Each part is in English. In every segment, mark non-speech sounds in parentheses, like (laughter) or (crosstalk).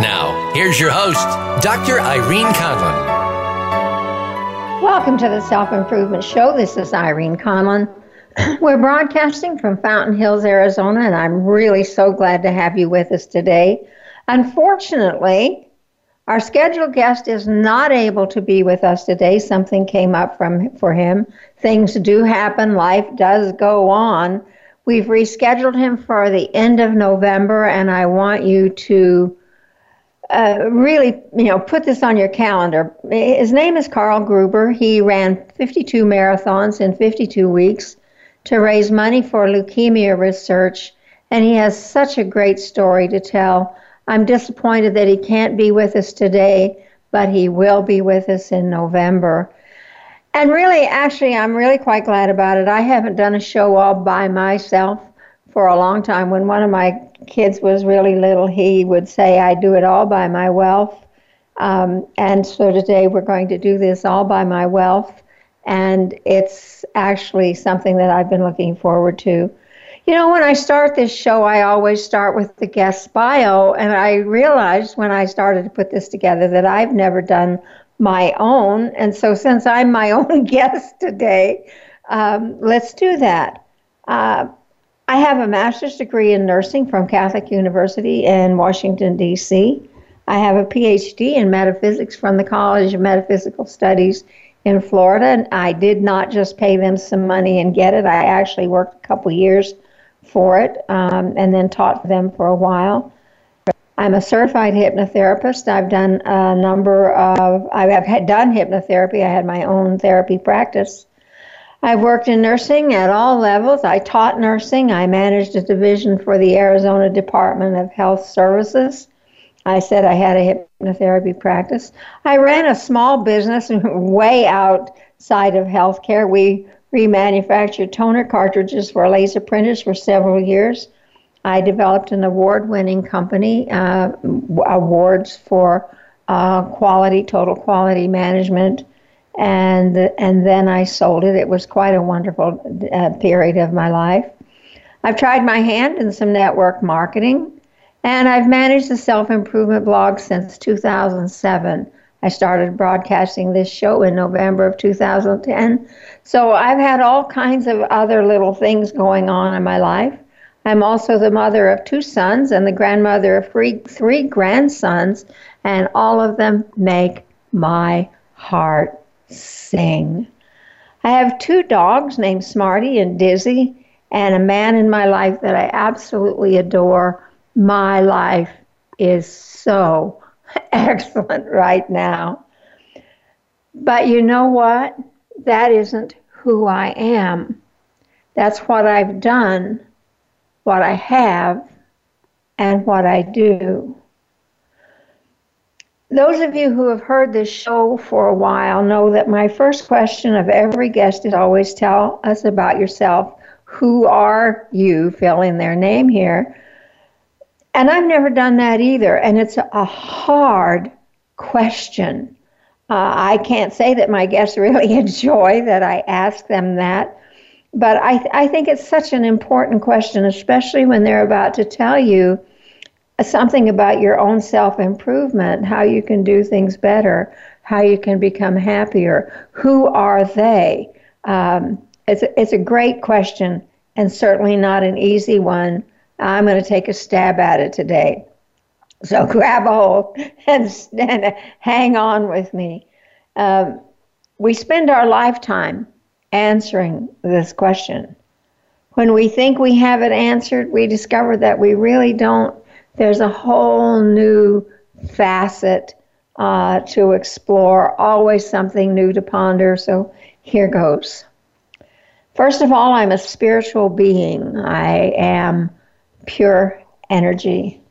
Now, here's your host, Dr. Irene Conlon. Welcome to the Self Improvement Show. This is Irene Conlon. (clears throat) We're broadcasting from Fountain Hills, Arizona, and I'm really so glad to have you with us today. Unfortunately, our scheduled guest is not able to be with us today. Something came up from for him. Things do happen, life does go on. We've rescheduled him for the end of November, and I want you to uh, really, you know, put this on your calendar. His name is Karl Gruber. He ran 52 marathons in 52 weeks to raise money for leukemia research, and he has such a great story to tell. I'm disappointed that he can't be with us today, but he will be with us in November. And really, actually, I'm really quite glad about it. I haven't done a show all by myself for a long time. When one of my kids was really little, he would say, I do it all by my wealth. Um, and so today we're going to do this all by my wealth. And it's actually something that I've been looking forward to. You know, when I start this show, I always start with the guest bio. And I realized when I started to put this together that I've never done my own. And so since I'm my (laughs) own guest today, um, let's do that. Uh, I have a master's degree in nursing from Catholic University in Washington, D.C. I have a PhD in metaphysics from the College of Metaphysical Studies in Florida. And I did not just pay them some money and get it, I actually worked a couple years for it um, and then taught them for a while. I'm a certified hypnotherapist. I've done a number of, I have had done hypnotherapy. I had my own therapy practice I've worked in nursing at all levels. I taught nursing. I managed a division for the Arizona Department of Health Services. I said I had a hypnotherapy practice. I ran a small business (laughs) way outside of healthcare. We remanufactured toner cartridges for laser printers for several years. I developed an award winning company, uh, awards for uh, quality, total quality management and and then I sold it. It was quite a wonderful uh, period of my life. I've tried my hand in some network marketing, and I've managed the self improvement blog since 2007. I started broadcasting this show in November of 2010. So I've had all kinds of other little things going on in my life. I'm also the mother of two sons and the grandmother of three, three grandsons, and all of them make my heart sing. I have two dogs named Smarty and Dizzy, and a man in my life that I absolutely adore. My life is so (laughs) excellent right now. But you know what? That isn't who I am. That's what I've done, what I have, and what I do. Those of you who have heard this show for a while know that my first question of every guest is always tell us about yourself. Who are you? Fill in their name here. And I've never done that either. And it's a hard question. Uh, I can't say that my guests really (laughs) enjoy that I ask them that. But I, th- I think it's such an important question, especially when they're about to tell you something about your own self improvement, how you can do things better, how you can become happier. Who are they? Um, it's, a, it's a great question and certainly not an easy one. I'm going to take a stab at it today. So (laughs) grab a hold and, and hang on with me. Um, we spend our lifetime answering this question. When we think we have it answered, we discover that we really don't there's a whole new facet uh, to explore, always something new to ponder. So here goes. First of all, I'm a spiritual being, I am pure energy.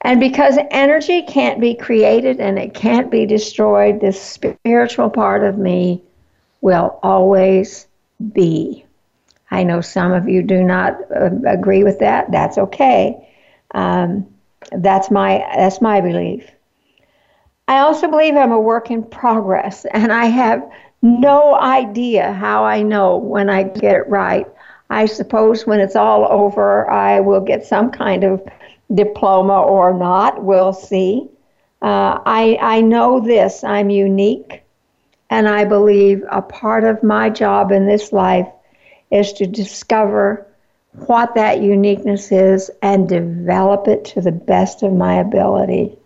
And because energy can't be created and it can't be destroyed, this spiritual part of me will always be. I know some of you do not uh, agree with that. That's okay. Um, that's my that's my belief. I also believe I'm a work in progress, (laughs) and I have no idea how I know when I get it right. I suppose when it's all over, I will get some kind of diploma or not. We'll see. Uh, I, I know this I'm unique, and I believe a part of my job in this life is to discover what that uniqueness is and develop it to the best of my ability.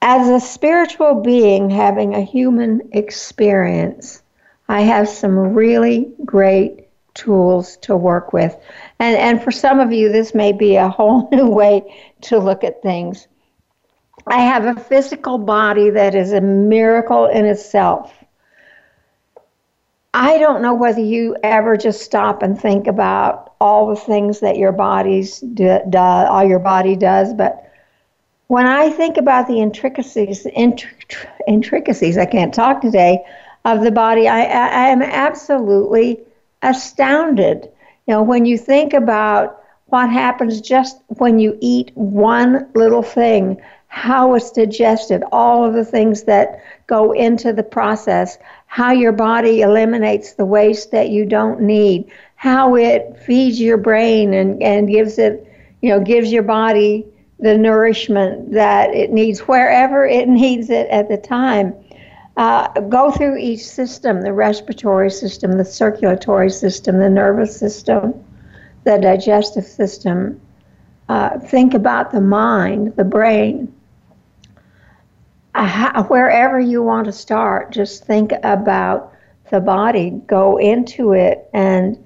As a spiritual being having a human experience, I have some really great tools to work with. And, and for some of you, this may be a whole (laughs) new way to look at things. I have a physical body that is a miracle in itself. I don't know whether you ever just stop and think about all the things that your body's do, do, all your body does, but when I think about the intricacies, intricacies, I can't talk today, of the body, I, I am absolutely astounded. You know, when you think about what happens just when you eat one little thing, how it's digested, all of the things that go into the process, how your body eliminates the waste that you don't need, how it feeds your brain and, and gives it, you know, gives your body the nourishment that it needs wherever it needs it at the time. Uh, go through each system the respiratory system, the circulatory system, the nervous system, the digestive system. Uh, think about the mind, the brain. Wherever you want to start, just think about the body. Go into it, and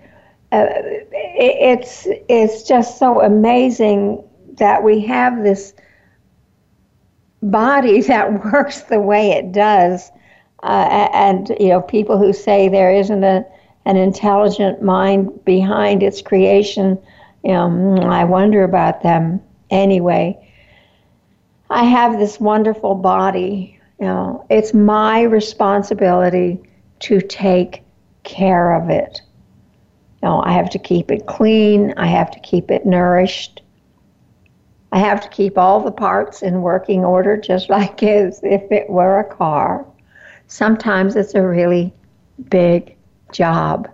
uh, it's it's just so amazing that we have this body (laughs) that works the way it does. Uh, and, you know, people who say there isn't a, an intelligent mind behind its creation, you know, mm, I wonder about them anyway. I have this wonderful body. You know, it's my responsibility to take care of it. You know, I have to keep it clean. I have to keep it nourished. I have to keep all the parts in working order just (laughs) like as if it were a car. Sometimes it's a really big job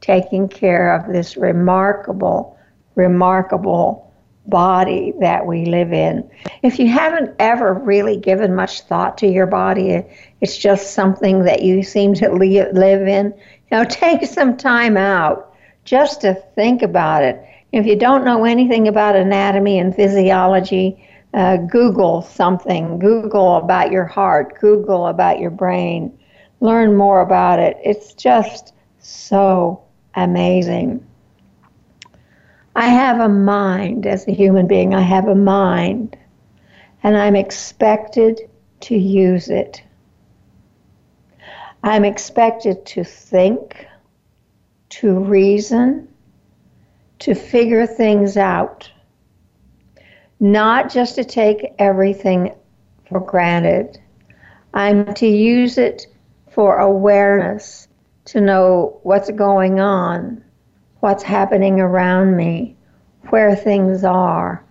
taking care of this remarkable, remarkable body that we live in. If you haven't ever really given much thought to your body, it's just something that you seem to live in, you know, (laughs) take some time out just to think about it if you don't know anything about anatomy and physiology, uh, Google something. Google about your heart. Google about your brain. Learn more about it. It's just so amazing. I have a mind as a human being. I have a mind, and I'm expected to use it. I'm expected to think, to reason, to figure things out, not just to take everything for granted. I'm to use it for awareness, to know what's going on, what's happening around me, where things are,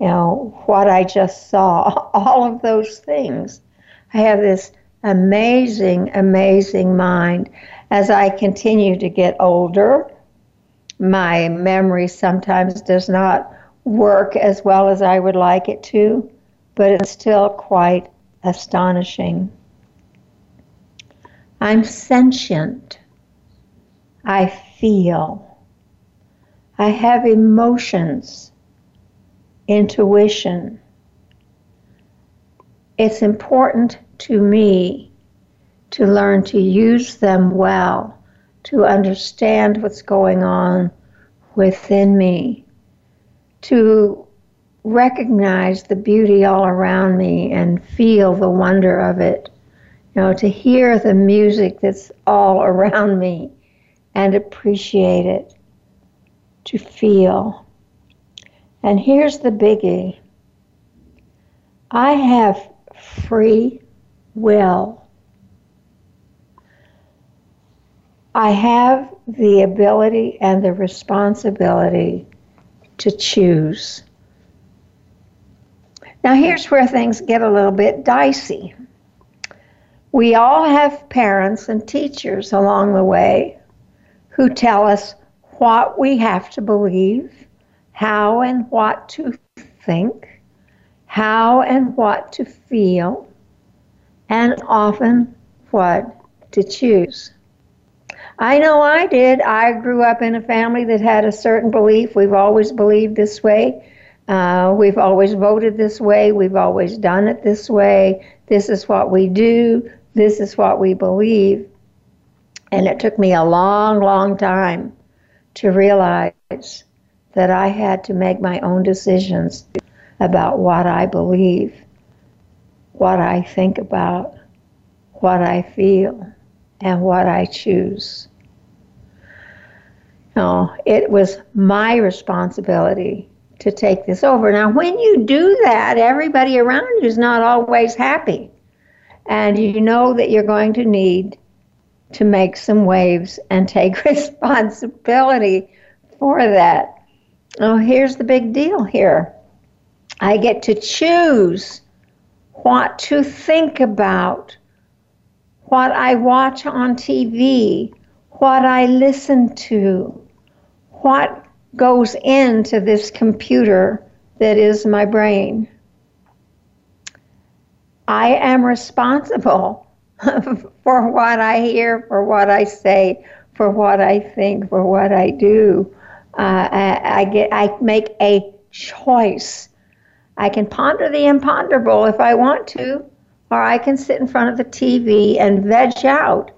you know, what I just saw, (laughs) all of those things. I have this amazing, amazing mind as I continue to get older my memory sometimes does not work as well as I would like it to, but it's still quite astonishing. I'm sentient. I feel. I have emotions, intuition. It's important to me to learn to use them well to understand what's going on within me, to recognize the beauty all around me and feel the wonder of it, you know, to hear the music that's all (laughs) around me and appreciate it, to feel. And here's the biggie I have free will. I have the ability and the responsibility to choose. Now, here's where things get a little bit dicey. We all have parents and teachers along the way who tell us what we have to believe, how and what to think, how and what to feel, and often what to choose. I know I did. I grew up in a family that had a certain belief. We've always believed this way. Uh, we've always voted this way. We've always done it this way. This is what we do. This is what we believe. And it took me a long, long time to realize that I had to make my own decisions about what I believe, what I think about, what I feel, and what I choose. No, it was my responsibility to take this over. Now, when you do that, everybody around you is not always happy. And you know that you're going to need to make some waves and take (laughs) responsibility for that. Oh, here's the big deal here I get to choose what to think about, what I watch on TV, what I listen to, what goes into this computer that is my brain. I am responsible (laughs) for what I hear, for what I say, for what I think, for what I do. Uh, I, I, get, I make a choice. I can ponder the imponderable if I want to, or I can sit in front of the TV and veg out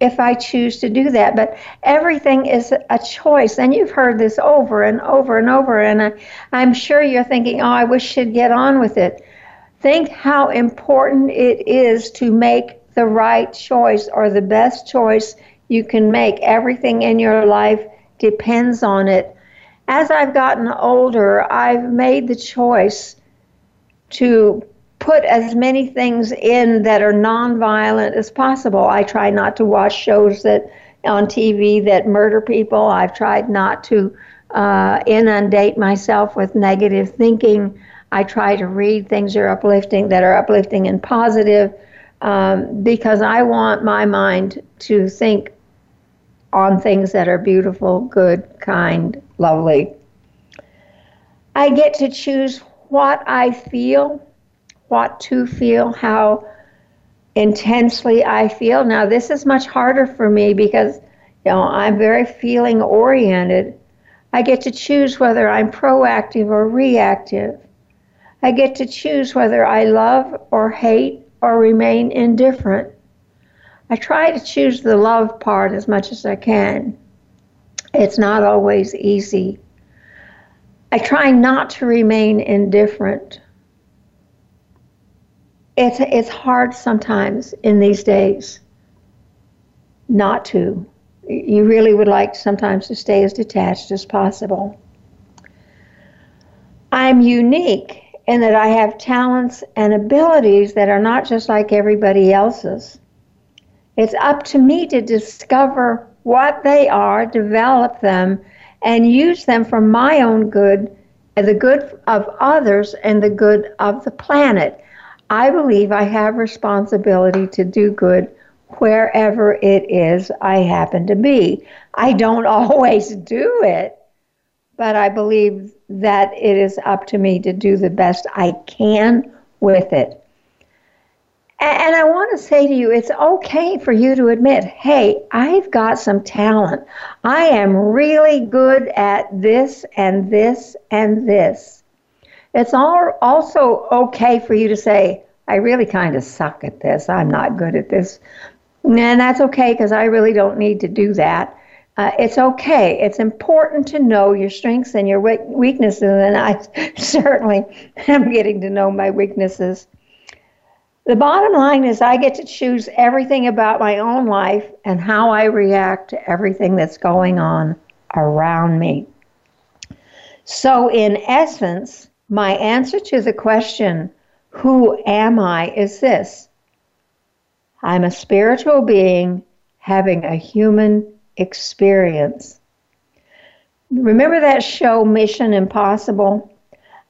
if I choose to do that. But everything is a choice. And you've heard this over and over and over. And I, I'm sure you're thinking, oh, I wish she'd get on with it. Think how important it is to make the right choice or the best choice you can make. Everything in your life depends on it. As I've gotten older, I've made the choice to put as many things in that are nonviolent as possible. I try not to watch shows that on TV that murder people. I've tried not to uh, inundate myself with negative thinking. I try to read things that are uplifting, that are uplifting and positive, um, because I want my mind to think on things that are beautiful, good, kind, lovely. I get to choose what I feel what to feel, how intensely I feel. Now, this is much harder for me because, you know, I'm very feeling oriented. I get to choose whether I'm proactive or reactive. I get to choose whether I love or hate or remain indifferent. I try to choose the love part as much as I can. It's not always easy. I try not to remain indifferent it's it's hard sometimes in these days not to. You really would like sometimes to stay as detached as possible. I'm unique in that I have talents and abilities that are not just like everybody else's. It's up to me to discover what they are, develop them, and use them for my own good, the good of others, and the good of the planet. I believe I have responsibility to do good wherever it is I happen to be. I don't (laughs) always do it, but I believe that it is up to me to do the best I can with it. And I want to say to you, it's okay for you to admit, hey, I've got some talent. I am really good at this and this and this. It's all also okay for you to say, I really kind of suck at this. I'm not good at this. And that's okay because I really don't need to do that. Uh, it's okay. It's important to know your strengths and your weaknesses, and I (laughs) certainly am getting to know my weaknesses. The bottom line is, I get to choose everything about my own life and how I react to everything that's going on around me. So, in essence, my answer to the question, Who am I? is this I'm a spiritual being having a human experience. Remember that show, Mission Impossible?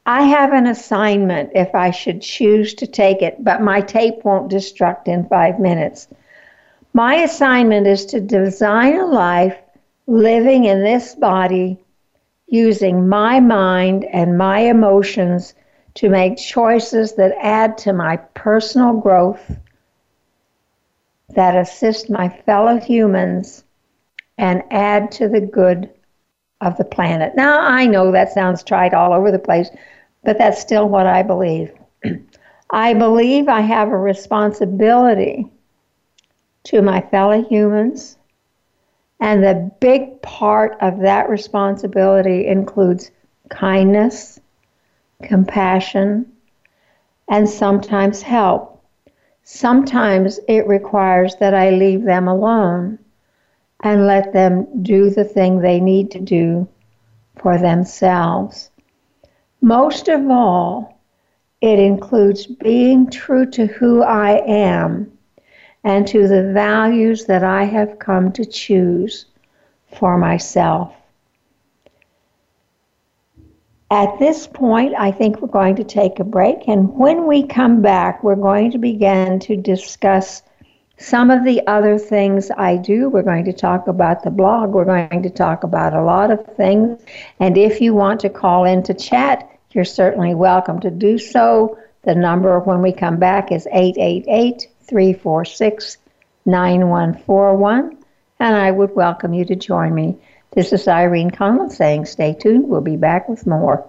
I have an assignment if I should choose to take it, but my tape won't destruct in five minutes. My assignment is to design a life living in this body using my mind and my emotions to make choices that add to my personal growth, that assist my fellow humans, and add to the good of the planet. Now, I know that sounds trite all over the place, but that's still what I believe. (clears throat) I believe I have a responsibility to my fellow humans, and the big part of that responsibility includes kindness, compassion, and sometimes help. Sometimes it requires that I leave them alone and let them do the thing they need to do for themselves. Most of all, it includes being true to who I am and to the values that I have come to choose for myself. At this point, I think we're going to take a break, and when we come back, we're going to begin to discuss some of the other things I do. We're going to talk about the blog, we're going to talk about a lot of things, and if you want to call in to chat, you're certainly welcome to do so. The number when we come back is 888 346 9141, and I would welcome you to join me. This is Irene Conlon saying stay tuned. We'll be back with more.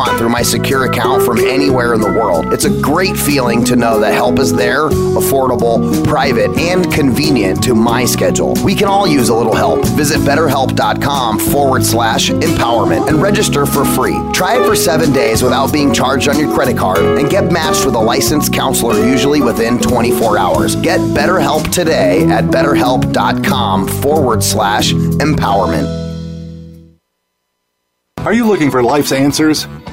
want through my secure account from anywhere in the world. It's a great feeling to know that help is there, affordable, private, and convenient to my schedule. We can all use a little help. Visit betterhelp.com forward slash empowerment and register for free. Try it for seven days without being charged on your credit card and get matched with a licensed counselor usually within 24 hours. Get BetterHelp today at betterhelp.com forward slash empowerment. Are you looking for life's answers?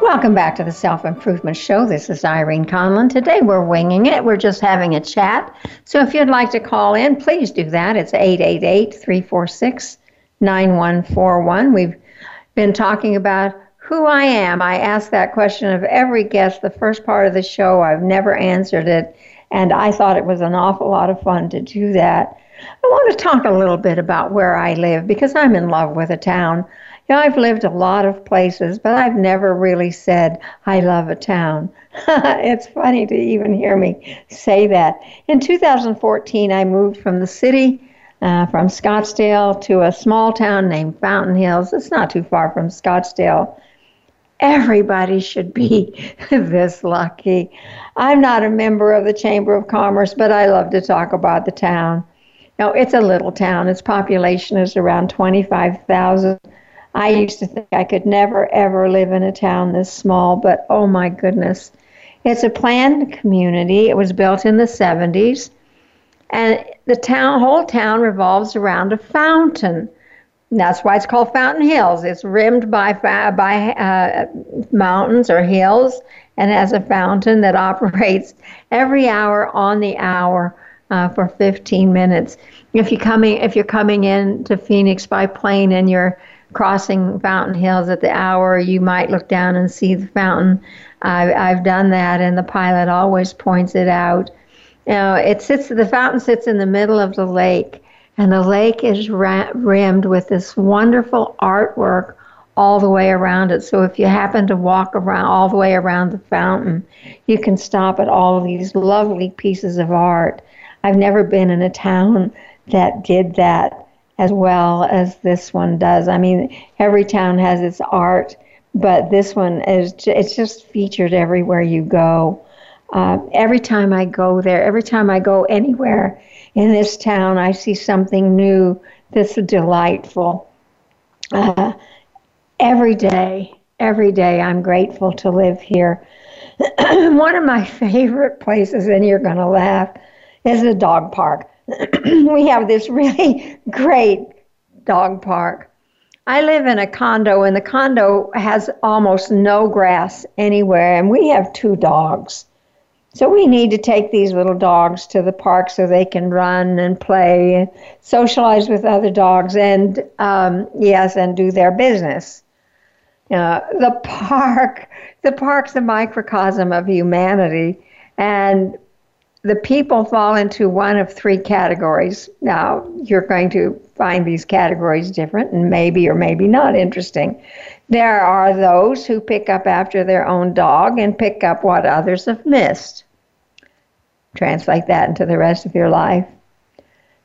Welcome back to the Self Improvement Show. This is Irene Conlon. Today we're winging it. We're just having a chat. So if you'd like to call in, please do that. It's 888 346 9141. We've been talking about who I am. I ask that question of every guest the first part of the show. I've never answered it, and I thought it was an awful lot of fun to do that. I want to talk a little bit about where I live because I'm in love with a town. I've lived a lot of places, but I've never really said I love a town. (laughs) it's funny to even hear me say that. In 2014, I moved from the city, uh, from Scottsdale, to a small town named Fountain Hills. It's not too far from Scottsdale. Everybody should be (laughs) this lucky. I'm not a member of the Chamber of Commerce, but I love to talk about the town. Now, it's a little town. Its population is around 25,000. I used to think I could never, ever live in a town this small, but oh my goodness. It's a planned community. It was built in the 70s, and the town, whole town revolves around a fountain. that's why it's called Fountain Hills. It's rimmed by by uh, mountains or hills, and has a fountain that (laughs) operates every hour on the hour uh, for 15 minutes. If you're coming if you're coming in to Phoenix by plane and you're crossing Fountain Hills at the hour, you might look down and see the fountain. I've, I've done that, and the pilot always points it out. You know, it sits. The fountain sits in the middle of the lake, and the lake is ra- rimmed with this wonderful artwork all the way around it. So if you happen to walk around all the way around the fountain, you can stop at all of these lovely pieces of art. I've never been in a town that did that as well as this one does. I mean, every town has its art, but this one is it's just featured everywhere you go. Uh, every time I go there, every time I go anywhere in this town, I see something new that's delightful. Uh, every day, every day, I'm grateful to live here. (clears throat) One of my (laughs) favorite places, and you're going to laugh, is the dog park. (clears throat) we have this really (laughs) great dog park. I live in a condo, and the condo has almost no grass anywhere, and we have two dogs. So we need to take these little dogs to the park so they can run and play and socialize with other dogs and, um, yes, and do their business. Uh, the (laughs) park, the park's a microcosm of humanity, and the people fall into one of three categories. Now, you're going to find these categories different and maybe or maybe not interesting. There are those who pick up after their own dog and pick up what others have missed. Translate that into the rest of your life.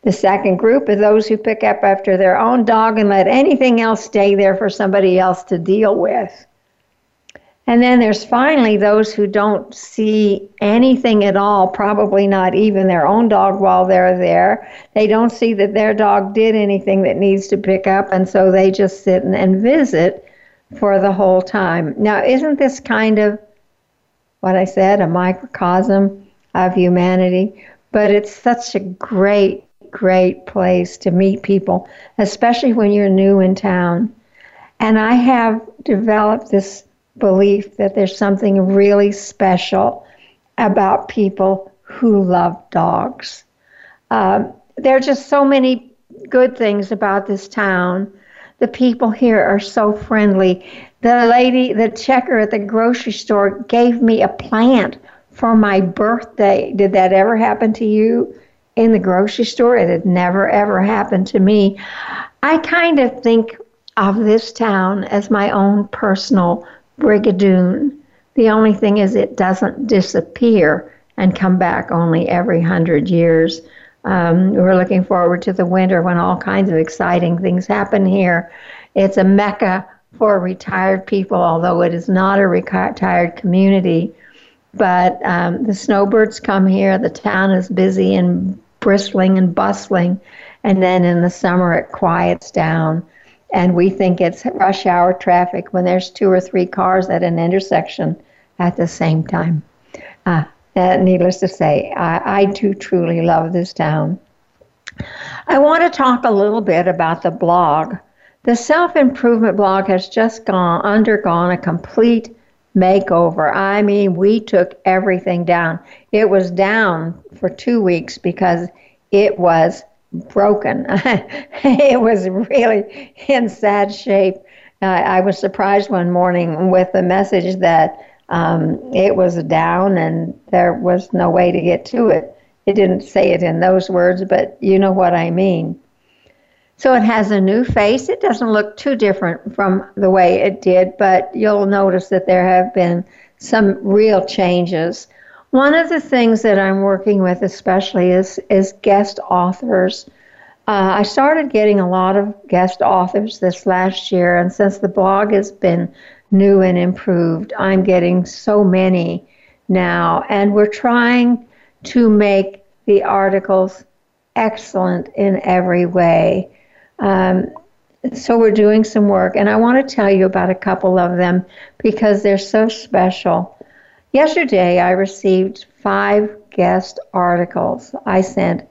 The second group is those who pick up after their own dog and let anything else stay there for somebody else to deal with. And then there's finally those who don't see anything at all, probably not even their own dog while they're there. They don't see that their dog did anything that needs to pick up, and so they just sit and, and visit for the whole time. Now, isn't this kind of what I said, a microcosm of humanity? But it's such a great, great place to meet people, especially when you're new in town. And I have developed this belief that there's something really special about people who love dogs. Um, there are just so many good things about this town. The people here are so friendly. The lady, the checker at the grocery store, gave me a plant for my birthday. Did that ever happen to you in the grocery store? It had never, ever happened to me. I kind of think of this town as my own personal Brigadoon. The only thing is, it doesn't disappear and come back only every hundred years. Um, we're looking forward to the winter when all kinds of exciting things happen here. It's a mecca for retired people, although it is not a retired community. But um, the snowbirds come here. The town is busy and bristling and bustling. And then in the summer, it quiets down and we think it's rush hour traffic when there's two or three cars at an intersection at the same time. Uh, uh, needless to say, I, I do truly love this town. I want to talk a little bit about the blog. The self improvement blog has just gone undergone a complete makeover. I mean, we took everything down. It was down for two weeks because it was broken. (laughs) it was really in sad shape. I was surprised one morning with the message that um, it was down and there was no way to get to it. It didn't say it in those words, but you know what I mean. So it has a new face. It doesn't look too different from the way it did, but you'll notice that there have been some real changes. One of the things that I'm working with especially is is guest authors. Uh, I started getting a lot of guest authors this last year, and since the blog has been new and improved, I'm getting so many now, and we're trying to make the articles excellent in every way. Um, so we're doing some work, and I want to tell you about a couple of them because they're so special. Yesterday, I received five guest articles. I sent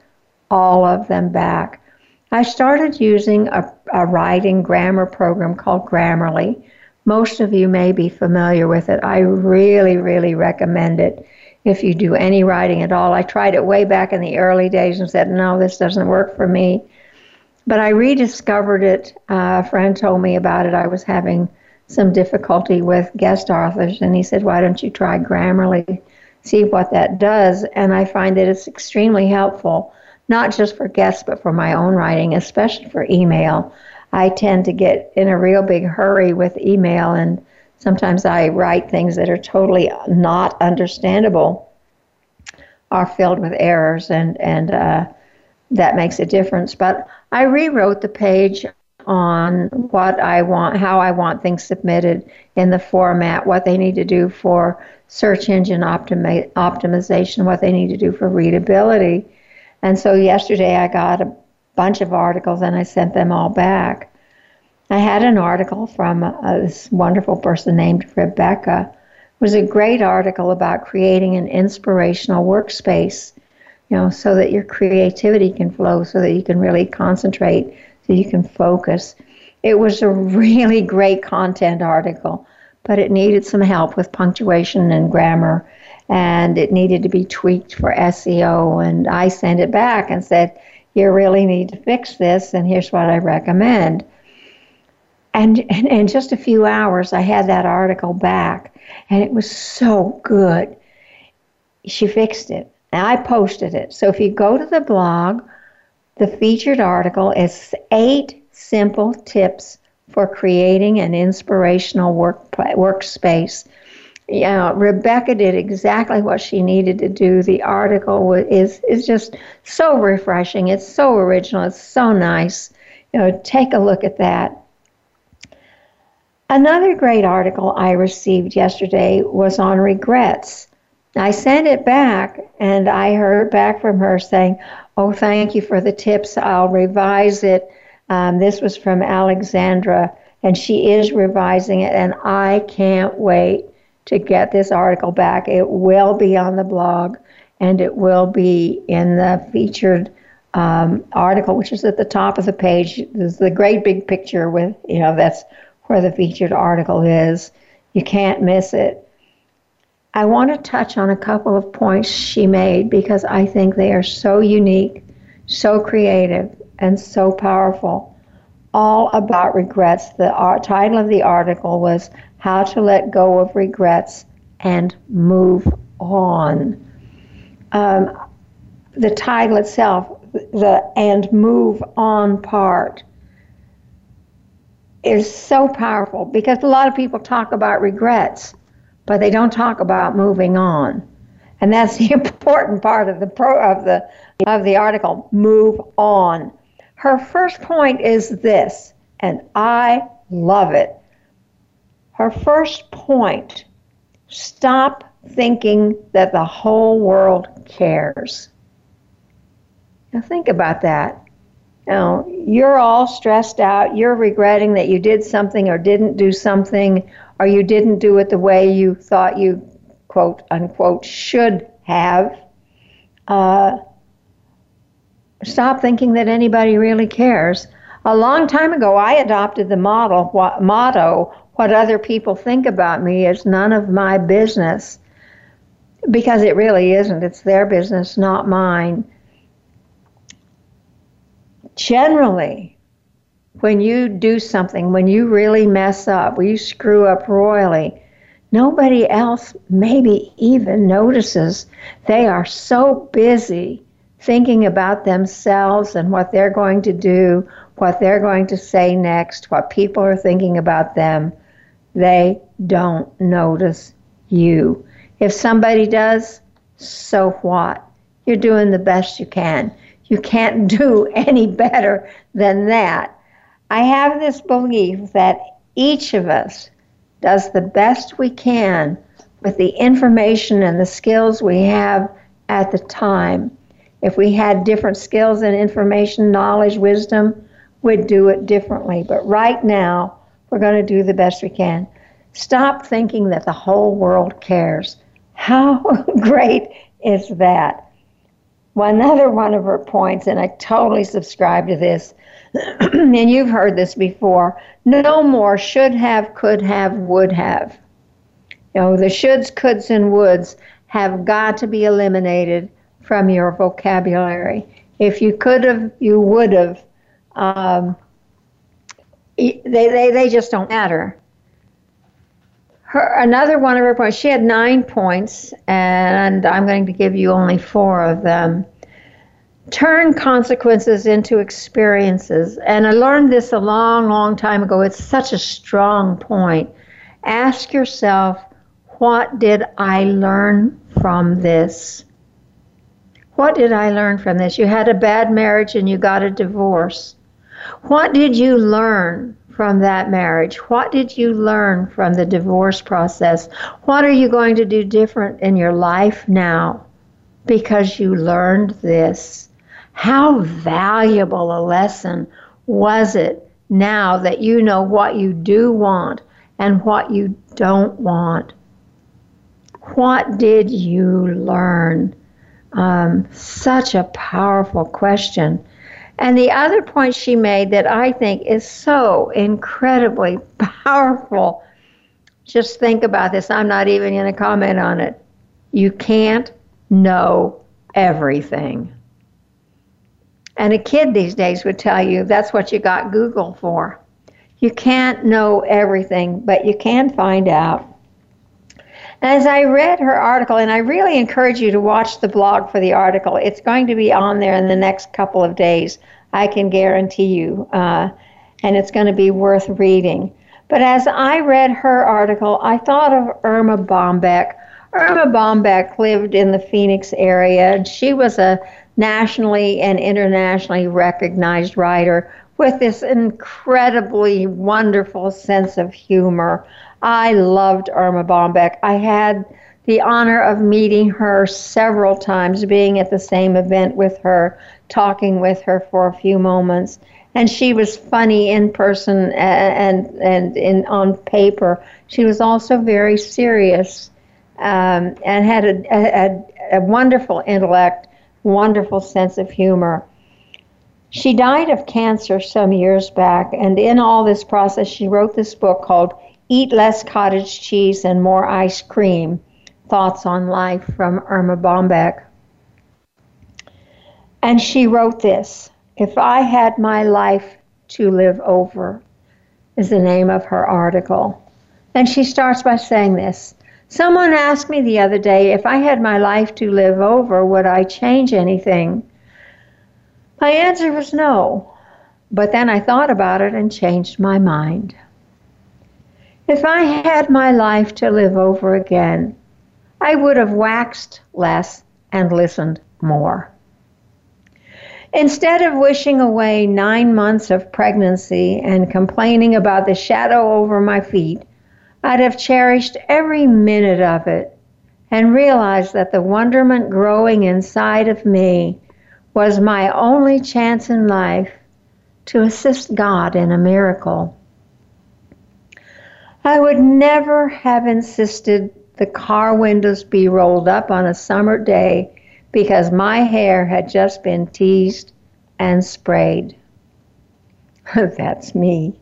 all of them back. I started using a, a writing grammar program called Grammarly. Most of you may be familiar with it. I really, really recommend it if you do any writing at all. I tried it way back in the early days and said, no, this doesn't work for me. But I rediscovered it. Uh, a friend told me about it. I was having some difficulty with guest authors, and he said, Why don't you try Grammarly? See what that does. And I find that it's extremely helpful, not just for guests, but for my own writing, especially for email. I tend to get in a real big hurry with email, and sometimes I write things that are totally not understandable, are filled with errors, and, and uh, that makes a difference. But I rewrote the page on what I want, how I want things submitted in the format, what they need to do for search engine optimi- optimization, what they need to do for readability. And so yesterday I got a bunch of articles and I sent them all back. I had an article from uh, this wonderful person named Rebecca. It was a great article about creating an inspirational workspace you know, so that your creativity can flow, so that you can really concentrate, so you can focus. It was a really great content article, but it needed some help with punctuation and grammar, and it needed to be tweaked for SEO. And I sent it back and said, You really need to fix this, and here's what I recommend. And, in just a few hours, I had that article back, and it was so good. She fixed it I posted it. So if you go to the blog, the featured article is eight simple tips for creating an inspirational work workspace. Yeah, Rebecca did exactly what she needed to do. The article is is just so refreshing. It's so original. It's so nice. You know, take a look at that. Another great article I received yesterday was on regrets. I sent it back and I heard back from her saying, Oh, thank you for the tips. I'll revise it. Um, this was from Alexandra, and she is revising it, and I can't wait to get this article back. It will be on the blog and it will be in the featured um, article, which is at the top of the page. There's the great big picture with, you know, that's where the featured article is. You can't miss it. I want to touch on a couple of points she made because I think they are so unique, so creative, and so powerful. All about regrets. The title of the article was How to Let Go of Regrets and Move On. Um, the title itself, the and move on part, is so powerful because a lot of people talk about regrets but they don't talk about moving on. And that's the (laughs) important part of the pro of the of the article. Move on. Her first point is this, and I love it. Her first point: stop thinking that the whole world cares. Now think about that. Now, you're all stressed out. You're regretting that you did something or didn't do something or you didn't do it the way you thought you, quote unquote, should have, uh, stop thinking that anybody really cares. A long time ago, I adopted the model, motto what other people think about me is none of my business because it really isn't. It's their business, not mine. Generally, when you do something, when you really mess up, when you screw up royally, nobody else maybe even notices. They are so busy thinking about themselves and what they're going to do, what they're going to say next, what people are thinking about them. They don't notice you. If somebody does, so what? You're doing the best you can. You can't (laughs) do any better than that. I have this belief that each of us does the best we can with the information and the skills we have at the time. If we had different skills and information, knowledge, wisdom, we'd do it differently. But right now, we're going to do the best we can. Stop thinking that the whole world cares. How (laughs) great is that? One other one of her points, and I totally subscribe to this, (clears throat) and you've heard this before no more should have, could have, would have. You know, the shoulds, coulds, and woulds have got to be eliminated from your vocabulary. If you could have, you would have. Um, they, they, they just don't matter. Her, another one of her points, she had nine points, and I'm going to give you only four of them. Turn consequences into experiences. And I learned this a long, long time ago. It's such a strong point. Ask yourself, what did I learn from this? What did I learn from this? You had a bad marriage and you got a divorce. What did you learn from that marriage? What did you learn from the divorce process? What are you going to do different in your life now because you learned this? How valuable a lesson was it now that you know what you do want and what you don't want? What did you learn? Um, such a powerful question. And the other point she made that I think is so incredibly (laughs) powerful just think about this. I'm not even going to comment on it. You can't know everything. And a kid these days would tell you that's what you got Google for. You can't know everything, but you can find out. As I read her article, and I really encourage you to watch the blog for the article, it's going to be on there in the next couple of days, I can guarantee you, uh, and it's going to be worth reading. But as I read her article, I thought of Erma Bombeck. Erma Bombeck lived in the Phoenix area, and she was a nationally and internationally recognized writer with this incredibly wonderful sense of humor. I loved Erma Bombeck. I had the honor of meeting her several times, being at the same event with her, talking with her for a few moments. And she was funny in person and and in on paper. She was also very serious um, and had a, a, a wonderful intellect, wonderful sense of humor. She died of cancer some years back, and in all this process, she wrote this book called Eat less cottage cheese and more ice cream. Thoughts on Life from Erma Bombeck. And she wrote this If I had my life to live over, is the name of her article. And she starts by saying this Someone asked me the other day if I had my life to live over, would I change anything? My answer was no. But then I thought about it and changed my mind. If I had my life to live over again, I would have waxed less and listened more. Instead of wishing away nine months of pregnancy and complaining about the shadow over my feet, I'd have cherished every minute of it and realized that the wonderment growing inside of me was my only chance in life to assist God in a miracle. I would never have insisted the car windows be rolled up on a summer day because my hair had just been teased and sprayed. (laughs) That's me.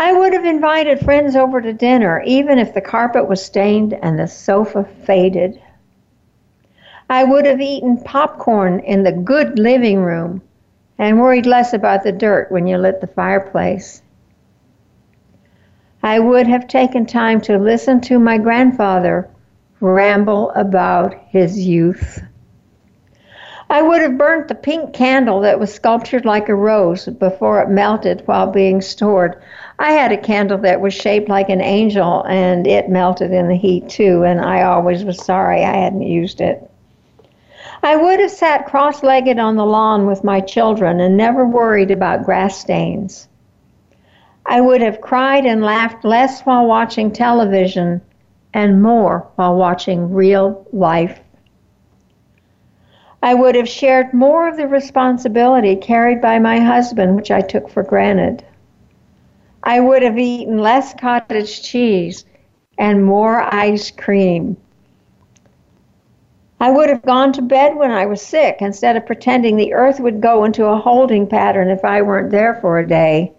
I would have invited friends over to dinner, even if the carpet was stained and the sofa faded. I would have eaten popcorn in the good living room and worried less about the dirt when you lit the fireplace. I would have taken time to listen to my grandfather ramble about his youth. I would have burnt the pink candle that was sculptured like a rose before it melted while being stored. I had a candle that was shaped like an angel and it melted in the heat too, and I always was sorry I hadn't used it. I would have sat cross legged on the lawn with my children and never worried about grass stains. I would have cried and laughed less while watching television and more while watching real life. I would have shared more of the responsibility carried by my husband, which I took for granted. I would have eaten less cottage cheese and more ice cream. I would have gone to bed when I was sick instead of pretending the earth would go into a holding pattern if I weren't there for a day.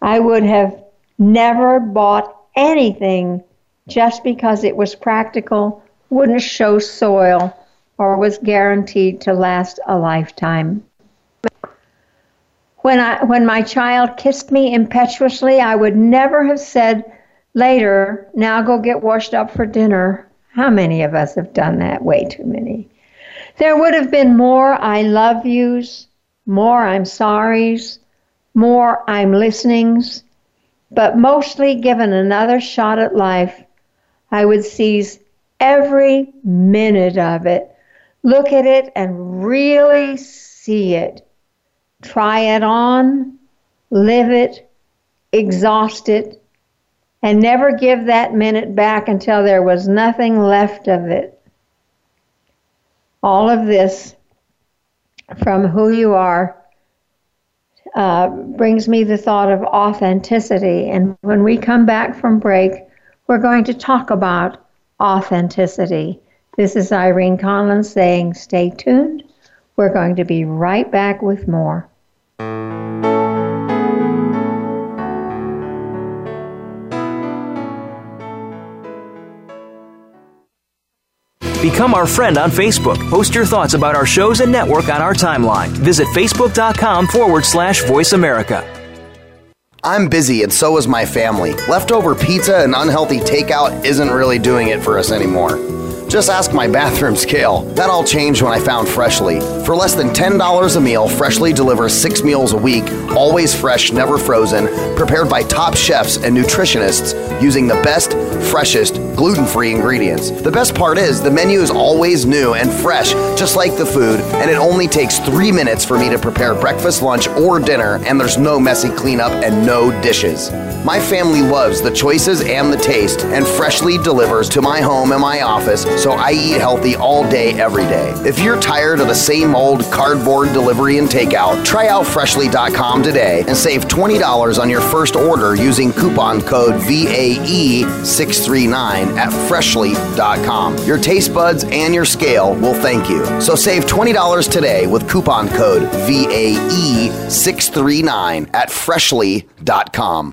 I would have never bought anything just because it was practical, wouldn't show soil, or was guaranteed to last a lifetime. When, I, when my child kissed me impetuously, I would never have said later, now go get washed up for dinner. How many of us have done that? Way too many. There would have been more I love yous, more I'm sorries, more I'm listenings, but mostly given another shot at life, I would seize every minute of it, look at it and really see it, try it on, live it, exhaust it, and never give that minute back until there was nothing left of it. All of this from who you are uh, brings me the thought of authenticity. And when we come back from break, we're going to talk about authenticity. This is Irene Conlon saying, stay tuned. We're going to be right back with more. Become our friend on Facebook. Post your thoughts about our shows and network on our timeline. Visit facebook.com forward slash voice America. I'm busy and so is my family. Leftover pizza and unhealthy takeout isn't really doing it for us anymore. Just ask my bathroom scale. That all changed when I found Freshly. For less than $10 a meal, Freshly delivers six meals a week, always fresh, never frozen, prepared by top chefs and nutritionists using the best, freshest, gluten free ingredients. The best part is the menu is always new and fresh, just like the food, and it only takes three minutes for me to prepare breakfast, lunch, or dinner, and there's no messy cleanup and no dishes. My family loves the choices and the taste, and Freshly delivers to my home and my office so I eat healthy all day, every day. If you're tired of the same old cardboard delivery and takeout, try out freshly.com today and save $20 on your first order using coupon code VAE639 at freshly.com. Your taste buds and your scale will thank you. So save $20 today with coupon code VAE639 at freshly.com.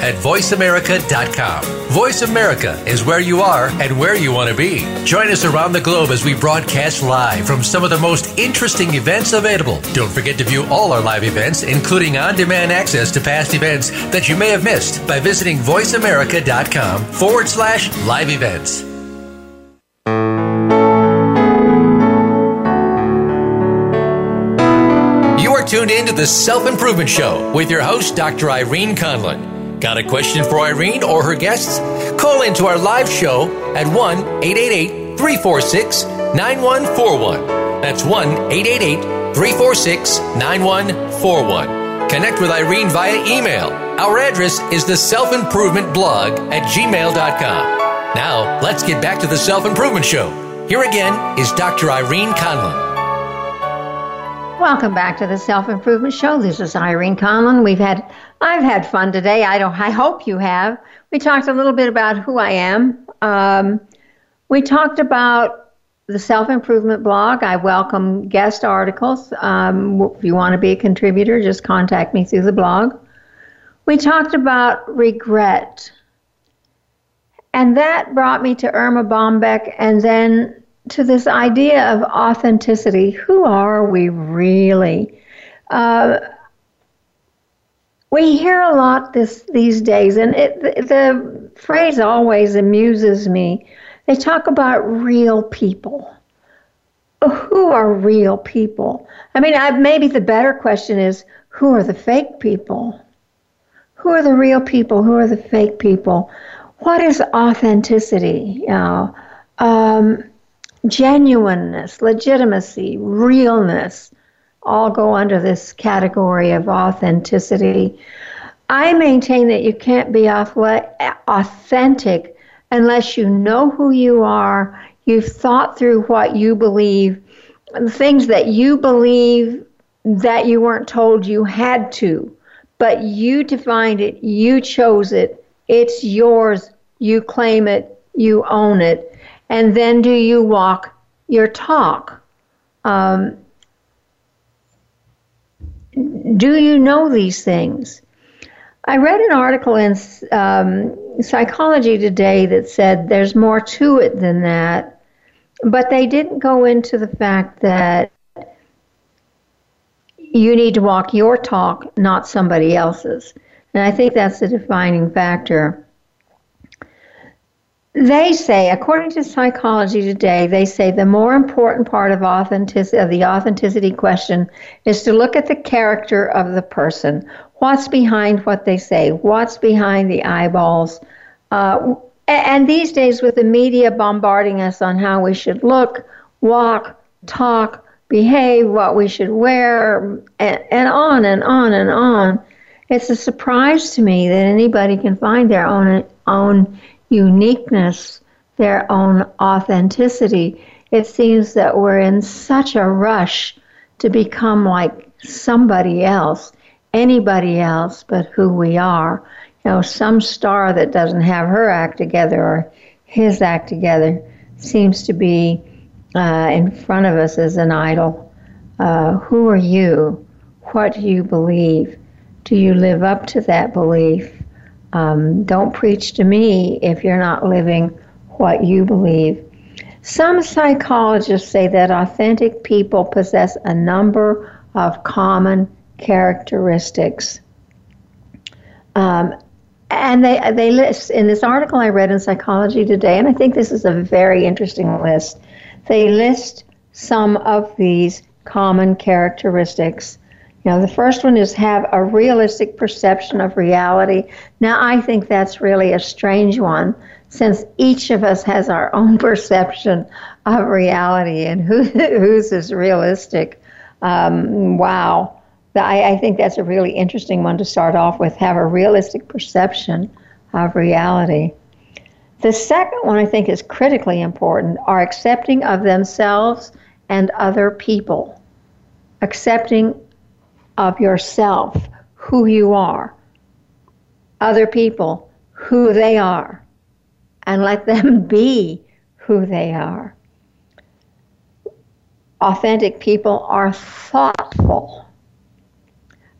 at voiceamerica.com. Voice America is where you are and where you want to be. Join us around the globe as we broadcast live from some of the most interesting events available. Don't forget to view all our live events, including on demand access to past events that you may have missed by visiting voiceamerica.com forward slash live events. You are tuned in to the Self Improvement Show with your host, Dr. Irene Conlon. Got a question for Irene or her guests? Call into our live show at 1 888 346 9141. That's 1 888 346 9141. Connect with Irene via email. Our address is the self improvement blog at gmail.com. Now, let's get back to the Self Improvement Show. Here again is Dr. Irene Conlon. Welcome back to the Self Improvement Show. This is Irene Conlon. We've had I've had fun today. I don't. I hope you have. We talked a little bit about who I am. Um, we talked about the Self Improvement blog. I welcome guest articles. Um, if you want to be a contributor, just contact me through the blog. We talked about regret. And that brought me to Erma Bombeck and then to this idea of authenticity. Who are we really? Uh, we hear a lot this these days, and it, the, the phrase always amuses me. They talk about real people. Who are real people? I mean, I, maybe the better question is who are the fake people? Who are the real people? Who are the fake people? What is authenticity? You um, genuineness, legitimacy, realness all go under this category of authenticity. I maintain that you can't be authentic unless you know who you are, you've thought through what you believe, things that you believe that you weren't told you had to, but you defined it, you chose it, it's yours, you claim it, you own it and then do you walk your talk? Um, do you know these things? I read an article in um, Psychology Today that said there's more to it than that, but they didn't go into the fact that you need to walk your talk, not somebody else's. And I think that's the defining factor. They say, according to Psychology Today, they say the more important part of authenticity of the authenticity question is to look at the character of the person. What's behind what they say? What's behind the eyeballs? Uh, and these days, with the media bombarding us on how we should look, walk, talk, behave, what we should wear, and, and on and on and on, it's a surprise to me that anybody can find their own own uniqueness, their own authenticity, it seems that we're in such a rush to become like somebody else, anybody else but who we are. You know, some star that doesn't have her act together or his act together seems to be uh, in front of us as an idol. Uh, who are you? What do you believe? Do you live up to that belief? Um, don't preach to me if you're not living what you believe. Some psychologists say that authentic people possess a number of common characteristics. Um, and they, they list in this article I read in Psychology Today, and I think this is a very interesting list. They list some of these common characteristics now, the first one is have a realistic perception of reality. Now, I think that's really a strange one since each of us has our (laughs) own perception of reality and who, (laughs) whose is realistic. Um, wow. I, I think that's a really interesting one to start off with. Have a realistic perception of reality. The second one I think is critically important are accepting of themselves and other people. Accepting of yourself, who you are, other people, who they are, and let them (laughs) be who they are. Authentic people are thoughtful.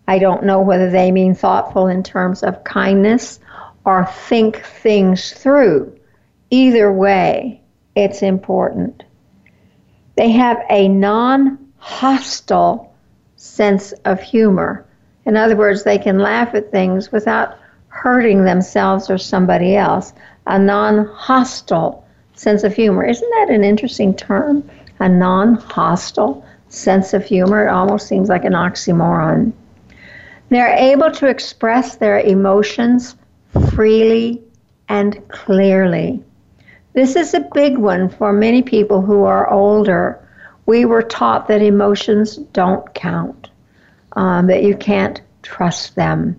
I don't know whether they mean thoughtful in terms of kindness or think things through. Either way, it's important. They have a non hostile sense of humor. In other words, they can laugh at things without hurting themselves or somebody else. A non hostile sense of humor. Isn't that an interesting term? A non hostile sense of humor. It almost seems like an oxymoron. They're able to express their emotions freely and clearly. This is a big one for many people who are older. We were taught that emotions don't count, um, that you can't trust them.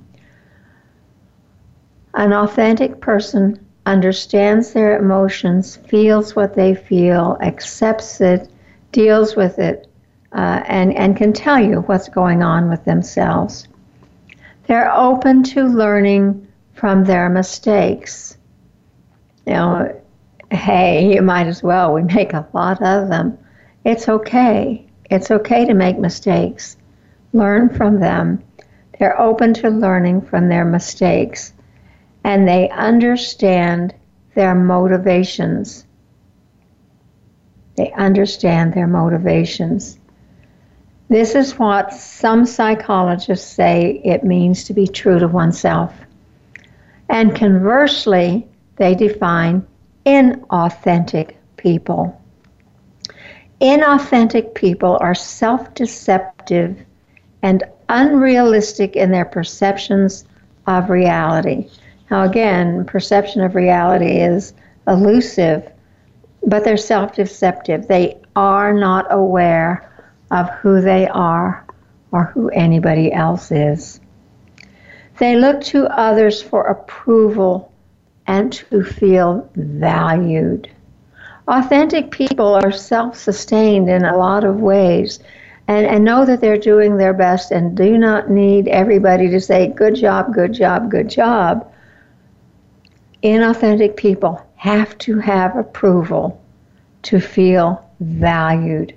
An authentic person understands their emotions, feels what they feel, accepts it, deals with it, uh, and, and can tell you what's going on with themselves. They're open to learning from their mistakes. You know, hey, you might as well. We make a lot of them. It's okay. It's okay to make mistakes. Learn from them. They're open to learning from their mistakes and they understand their motivations. They understand their motivations. This is what some psychologists say it means to be true to oneself. And conversely, they define inauthentic people. Inauthentic people are self deceptive and unrealistic in their perceptions of reality. Now, again, perception of reality is elusive, but they're self deceptive. They are not aware of who they are or who anybody else is. They look to others for approval and to feel valued. Authentic people are self sustained in a lot of ways and, and know that they're doing their best and do not need everybody to say, good job, good job, good job. Inauthentic people have to have approval to feel valued.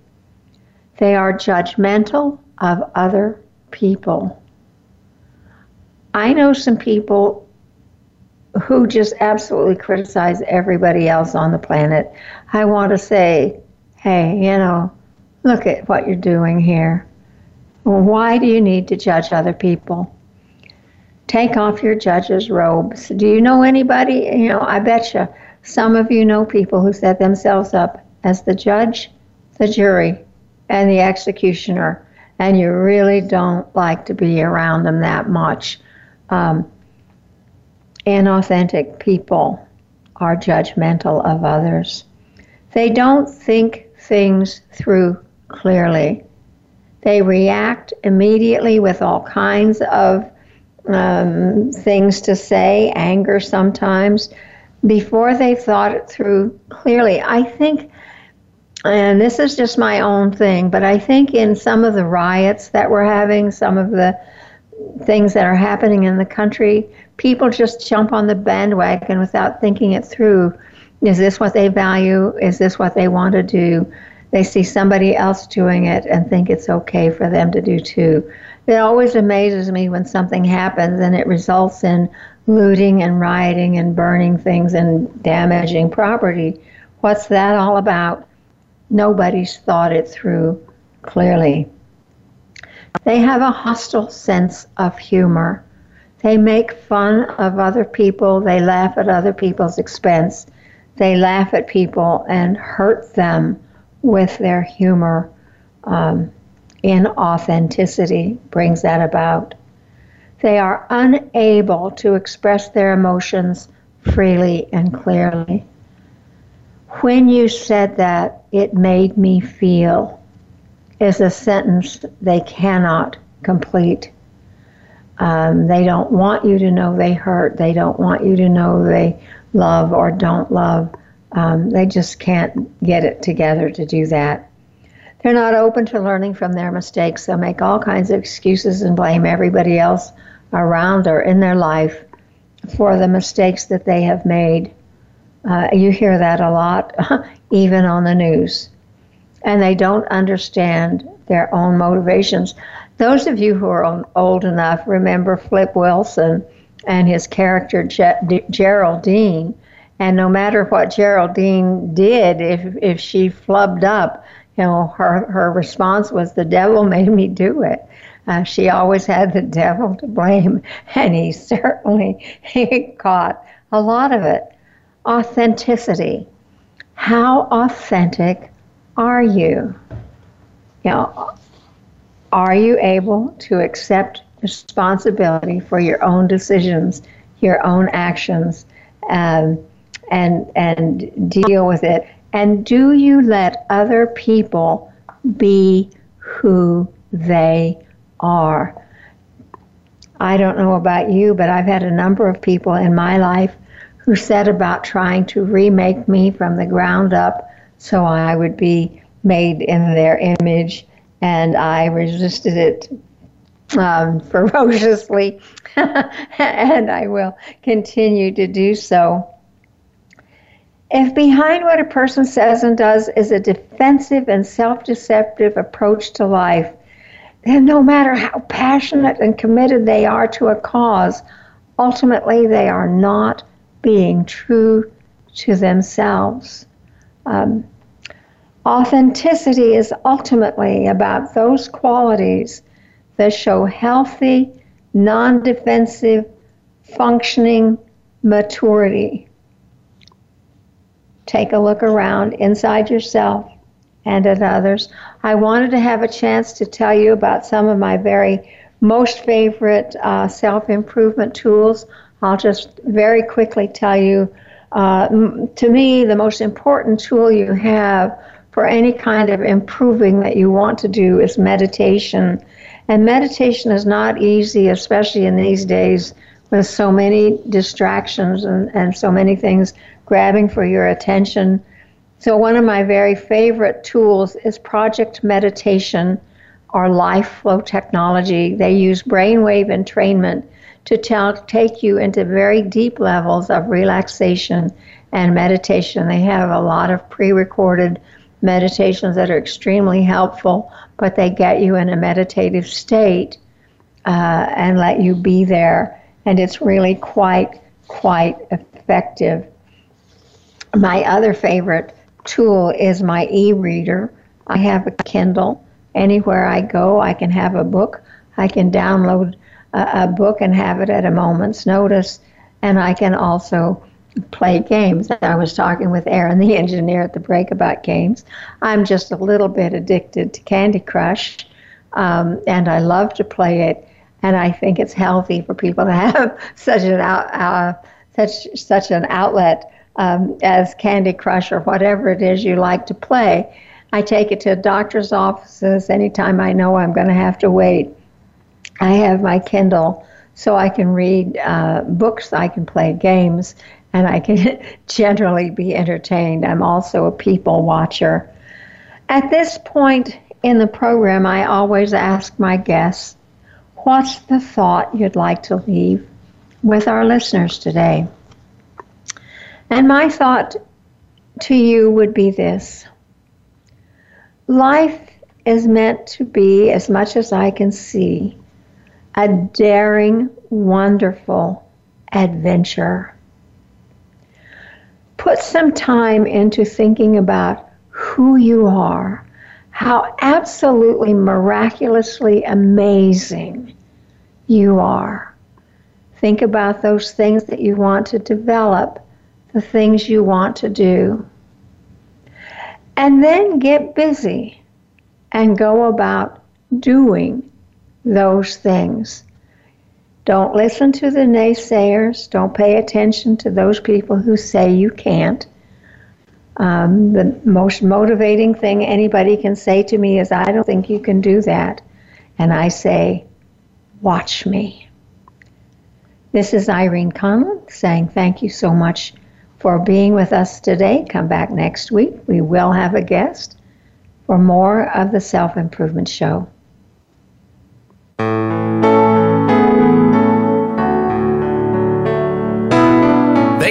They are judgmental of other people. I know some people who just absolutely criticize everybody else on the planet. I want to say, hey, you know, look at what you're doing here. Why do you need to judge other people? Take off your judge's robes. Do you know anybody? You know, I bet you some of you know people who set themselves up as the judge, the jury, and the executioner, and you really don't like to be around them that much um, inauthentic people are judgmental of others. They don't think things through clearly. They react immediately with all kinds of um, things to say, anger sometimes, before they've thought it through clearly. I think, and this is just my own thing, but I think in some of the riots that we're having, some of the things that are happening in the country, people just jump on the bandwagon without thinking it through. Is this what they value? Is this what they want to do? They see somebody else doing it and think it's okay for them to do too. It always amazes me when something happens and it results in looting and rioting and burning things and damaging property. What's that all about? Nobody's thought it through clearly. They have a hostile sense of humor. They make fun of other people. They laugh at other people's expense. They laugh at people and hurt them with their humor. Um, inauthenticity brings that about. They are unable to express their emotions freely and clearly. When you said that, it made me feel is a sentence they cannot complete. Um, they don't want you to know they hurt. They don't want you to know they love or don't love. Um, they just can't get it together to do that. They're not open to learning from their mistakes. They'll make all kinds of excuses and blame everybody else around or in their life for the mistakes that they have made. Uh, you hear that a lot, (laughs) even on the news. And they don't understand their own motivations. Those of you who are old enough remember Flip Wilson and his character Geraldine. And no matter what Geraldine did, if, if she flubbed up, you know, her, her response was, The devil made me do it. Uh, she always had the (laughs) devil to blame, and he certainly (laughs) he caught a lot of it. Authenticity. How authentic are you? You know, are you able to accept responsibility for your own decisions, your own actions, um, and and deal with it? And do you let other people be who they are? I don't know about you, but I've had a number of people in my life who set about trying to remake me from the ground up so I would be made in their image and I resisted it um, ferociously, (laughs) and I will continue to do so. If behind what a person says and does is a defensive and self deceptive approach to life, then no matter how passionate and committed they are to a cause, ultimately they are not being true to themselves. Um, Authenticity is ultimately about those qualities that show healthy, non defensive, functioning maturity. Take a look around inside yourself and at others. I wanted to have a chance to tell you about some of my very most favorite uh, self improvement tools. I'll just very quickly tell you uh, to me, the most important tool you have for any kind of improving that you want to do is meditation. And meditation is not easy, especially in these days with so many distractions and, and so many things grabbing for your attention. So, one of my very favorite tools is Project Meditation or Life Flow Technology. They use brainwave entrainment to tell, take you into very deep levels of relaxation and meditation. They have a lot of pre recorded meditations that are extremely helpful, but they get you in a meditative state uh, and let you be there. And it's really quite, quite effective. My other favorite tool is my e reader. I have a Kindle. Anywhere I go, I can have a book. I can download a, a book and have it at a moment's notice. And I can also play games. I was talking with Aaron, the (laughs) engineer, at the break about games. I'm just a little bit addicted to Candy Crush, um, and I love to play it. And I think it's healthy for people to (laughs) have such an out, uh, such such an outlet um, as Candy Crush or whatever it is you like to play. I take it to doctor's offices anytime I know I'm going to have to wait. I have my Kindle so I can read uh, books, I can play games, and I can (laughs) generally be entertained. I'm also a people watcher. At this point in the program, I always ask my guests, What's the thought you'd like to leave with our listeners today? And my thought to you would be this Life is meant to be, as much as I can see, a daring, wonderful adventure put some time into thinking about who you are, how absolutely miraculously amazing you are. Think about those things that you want to develop, the things you want to do. And then get busy and go about doing those things. Don't listen to the naysayers. Don't pay attention to those people who say you can't. Um, the most motivating thing anybody can say to me is, I don't think you can do that. And I say, Watch me. This is Irene Conlon saying thank you so much for being with us today. Come back next week. We will have a guest for more of the Self Improvement Show.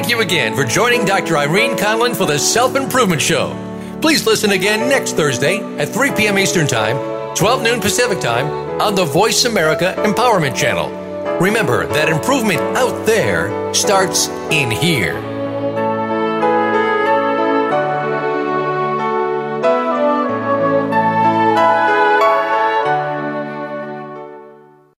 Thank you again for joining Dr. Irene Conlon for the Self Improvement Show. Please listen again next Thursday at 3 p.m. Eastern Time, 12 noon Pacific Time on the Voice America Empowerment Channel. Remember that improvement out there starts in here.